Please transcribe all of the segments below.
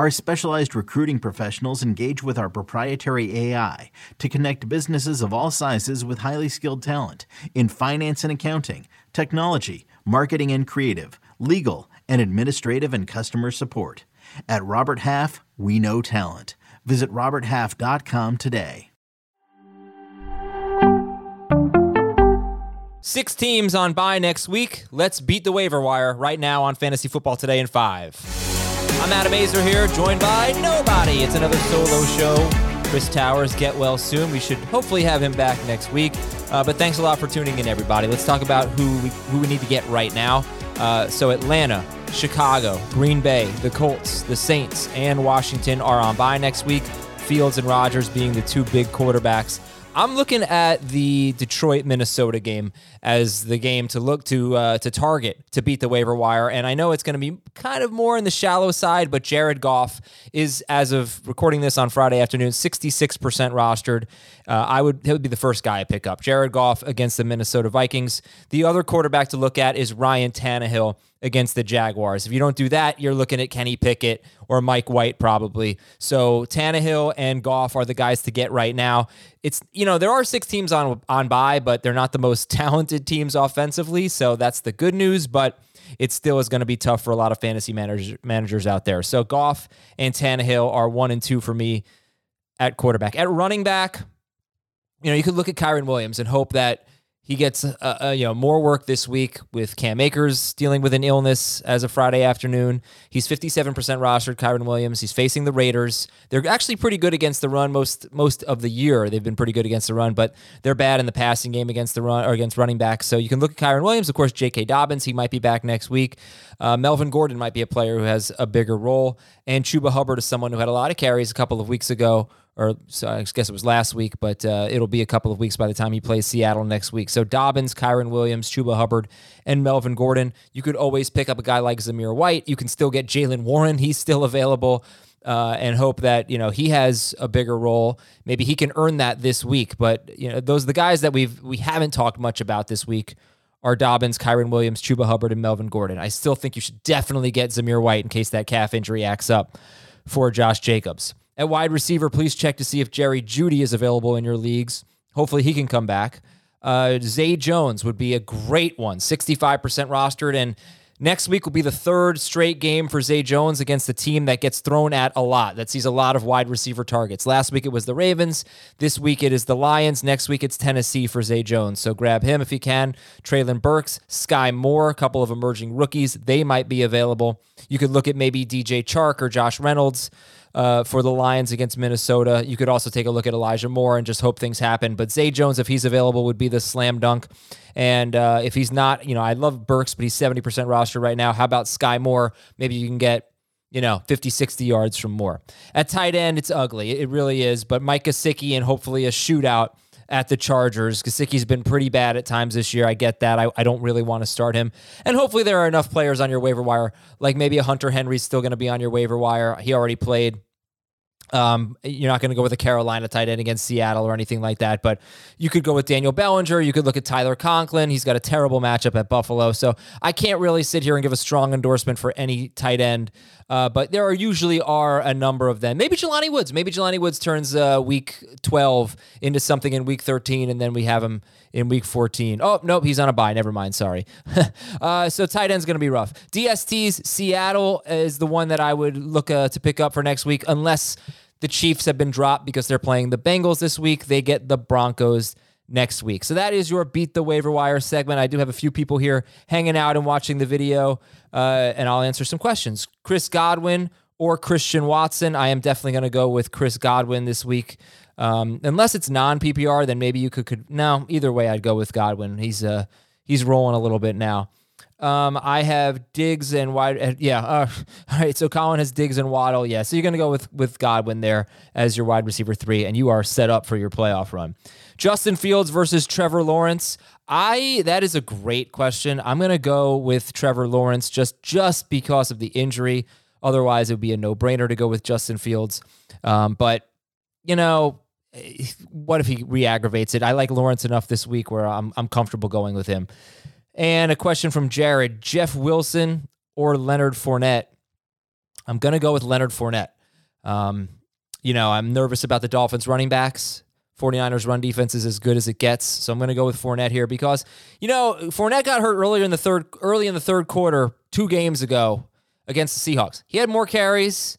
Our specialized recruiting professionals engage with our proprietary AI to connect businesses of all sizes with highly skilled talent in finance and accounting, technology, marketing and creative, legal, and administrative and customer support. At Robert Half, we know talent. Visit RobertHalf.com today. Six teams on bye next week. Let's beat the waiver wire right now on Fantasy Football Today in five. I'm Adam Aizer here, joined by nobody. It's another solo show. Chris Towers, get well soon. We should hopefully have him back next week. Uh, but thanks a lot for tuning in, everybody. Let's talk about who we, who we need to get right now. Uh, so Atlanta, Chicago, Green Bay, the Colts, the Saints, and Washington are on bye next week. Fields and Rodgers being the two big quarterbacks I'm looking at the Detroit Minnesota game as the game to look to uh, to target to beat the waiver wire, and I know it's going to be kind of more in the shallow side, but Jared Goff is, as of recording this on Friday afternoon, 66% rostered. Uh, I would he would be the first guy I pick up. Jared Goff against the Minnesota Vikings. The other quarterback to look at is Ryan Tannehill against the Jaguars. If you don't do that, you're looking at Kenny Pickett or Mike White probably. So Tannehill and Goff are the guys to get right now. It's you know there are six teams on on bye, but they're not the most talented teams offensively. So that's the good news, but. It still is going to be tough for a lot of fantasy managers managers out there. So Goff and Tannehill are one and two for me at quarterback. At running back, you know, you could look at Kyren Williams and hope that he gets uh, uh, you know more work this week with Cam Akers dealing with an illness as of Friday afternoon. He's 57% rostered. Kyren Williams. He's facing the Raiders. They're actually pretty good against the run most most of the year. They've been pretty good against the run, but they're bad in the passing game against the run or against running backs. So you can look at Kyren Williams. Of course, J.K. Dobbins. He might be back next week. Uh, Melvin Gordon might be a player who has a bigger role, and Chuba Hubbard is someone who had a lot of carries a couple of weeks ago or I guess it was last week, but uh, it'll be a couple of weeks by the time he plays Seattle next week. So Dobbins, Kyren Williams, Chuba Hubbard, and Melvin Gordon. You could always pick up a guy like Zamir White. You can still get Jaylen Warren. He's still available. Uh, and hope that you know he has a bigger role. Maybe he can earn that this week. But you know those are the guys that we've we haven't talked much about this week are Dobbins, Kyren Williams, Chuba Hubbard, and Melvin Gordon. I still think you should definitely get Zamir White in case that calf injury acts up for Josh Jacobs. At wide receiver, please check to see if Jerry Jeudy is available in your leagues. Hopefully, he can come back. Uh, Zay Jones would be a great one, 65% rostered. And next week will be the third straight game for Zay Jones against a team that gets thrown at a lot, that sees a lot of wide receiver targets. Last week it was the Ravens. This week it is the Lions. Next week it's Tennessee for Zay Jones. So grab him if you can. Treylon Burks, Sky Moore, a couple of emerging rookies. They might be available. You could look at maybe DJ Chark or Josh Reynolds uh, for the Lions against Minnesota. You could also take a look at Elijah Moore and just hope things happen. But Zay Jones, if he's available, would be the slam dunk. And uh, if he's not, you know, I love Burks, but he's 70% roster right now. How about Sky Moore? Maybe you can get, you know, 50, 60 yards from Moore. At tight end, it's ugly. It really is. But Mike Gesicki and hopefully a shootout at the Chargers. Gesicki's been pretty bad at times this year. I get that. I, I don't really want to start him. And hopefully there are enough players on your waiver wire, like maybe a Hunter Henry's still going to be on your waiver wire. He already played. Um, you're not going to go with a Carolina tight end against Seattle or anything like that, but you could go with Daniel Bellinger. You could look at Tyler Conklin. He's got a terrible matchup at Buffalo. So I can't really sit here and give a strong endorsement for any tight end uh, but there are usually are a number of them. Maybe Jelani Woods. Maybe Jelani Woods turns uh, week 12 into something in week 13, and then we have him in week 14. Oh, nope, he's on a bye. Never mind. Sorry. uh, so tight end's going to be rough. DST's Seattle is the one that I would look uh, to pick up for next week, unless the Chiefs have been dropped because they're playing the Bengals this week. They get the Broncos next week. So that is your Beat the Waiver Wire segment. I do have a few people here hanging out and watching the video, uh, and I'll answer some questions. Chris Godwin or Christian Watson. I am definitely going to go with Chris Godwin this week. Um, unless it's non PPR, then maybe you could, could. No, either way, I'd go with Godwin. He's uh he's rolling a little bit now. Um, I have Diggs and wide. Uh, yeah. Uh, all right. So Colin has Diggs and Waddle. Yeah. So you're going to go with with Godwin there as your wide receiver three, and you are set up for your playoff run. Justin Fields versus Trevor Lawrence. I that is a great question. I'm going to go with Trevor Lawrence just just because of the injury. Otherwise, it would be a no brainer to go with Justin Fields. Um, but you know, what if he re-aggravates it? I like Lawrence enough this week where I'm I'm comfortable going with him. And a question from Jared Jeff Wilson or Leonard Fournette? I'm going to go with Leonard Fournette. Um, you know, I'm nervous about the Dolphins running backs. 49ers run defense is as good as it gets. So I'm going to go with Fournette here because, you know, Fournette got hurt earlier in the third early in the third quarter, two games ago against the Seahawks. He had more carries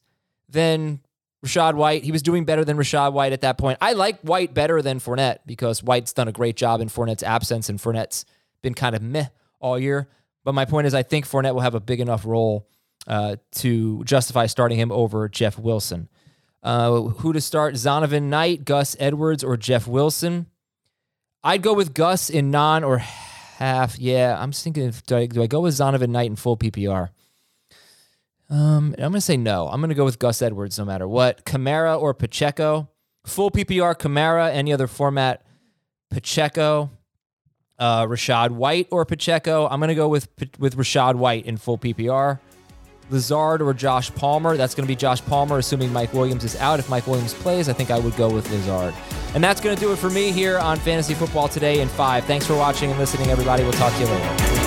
than Rachaad White. He was doing better than Rachaad White at that point. I like White better than Fournette because White's done a great job in Fournette's absence and Fournette's been kind of meh all year. But my point is, I think Fournette will have a big enough role uh, to justify starting him over Jeff Wilson. Uh, who to start? Zonovan Knight, Gus Edwards, or Jeff Wilson? I'd go with Gus in non or half. Yeah, I'm thinking, if, do, I, do I go with Zonovan Knight in full PPR? Um, I'm going to say no. I'm going to go with Gus Edwards no matter what. Kamara or Pacheco? Full PPR, Kamara. Any other format, Pacheco uh, Rachaad White or Pacheco. I'm going to go with with Rachaad White in full PPR. Lazard or Josh Palmer. That's going to be Josh Palmer, assuming Mike Williams is out. If Mike Williams plays, I think I would go with Lazard. And that's going to do it for me here on Fantasy Football Today in 5. Thanks for watching and listening, everybody. We'll talk to you later.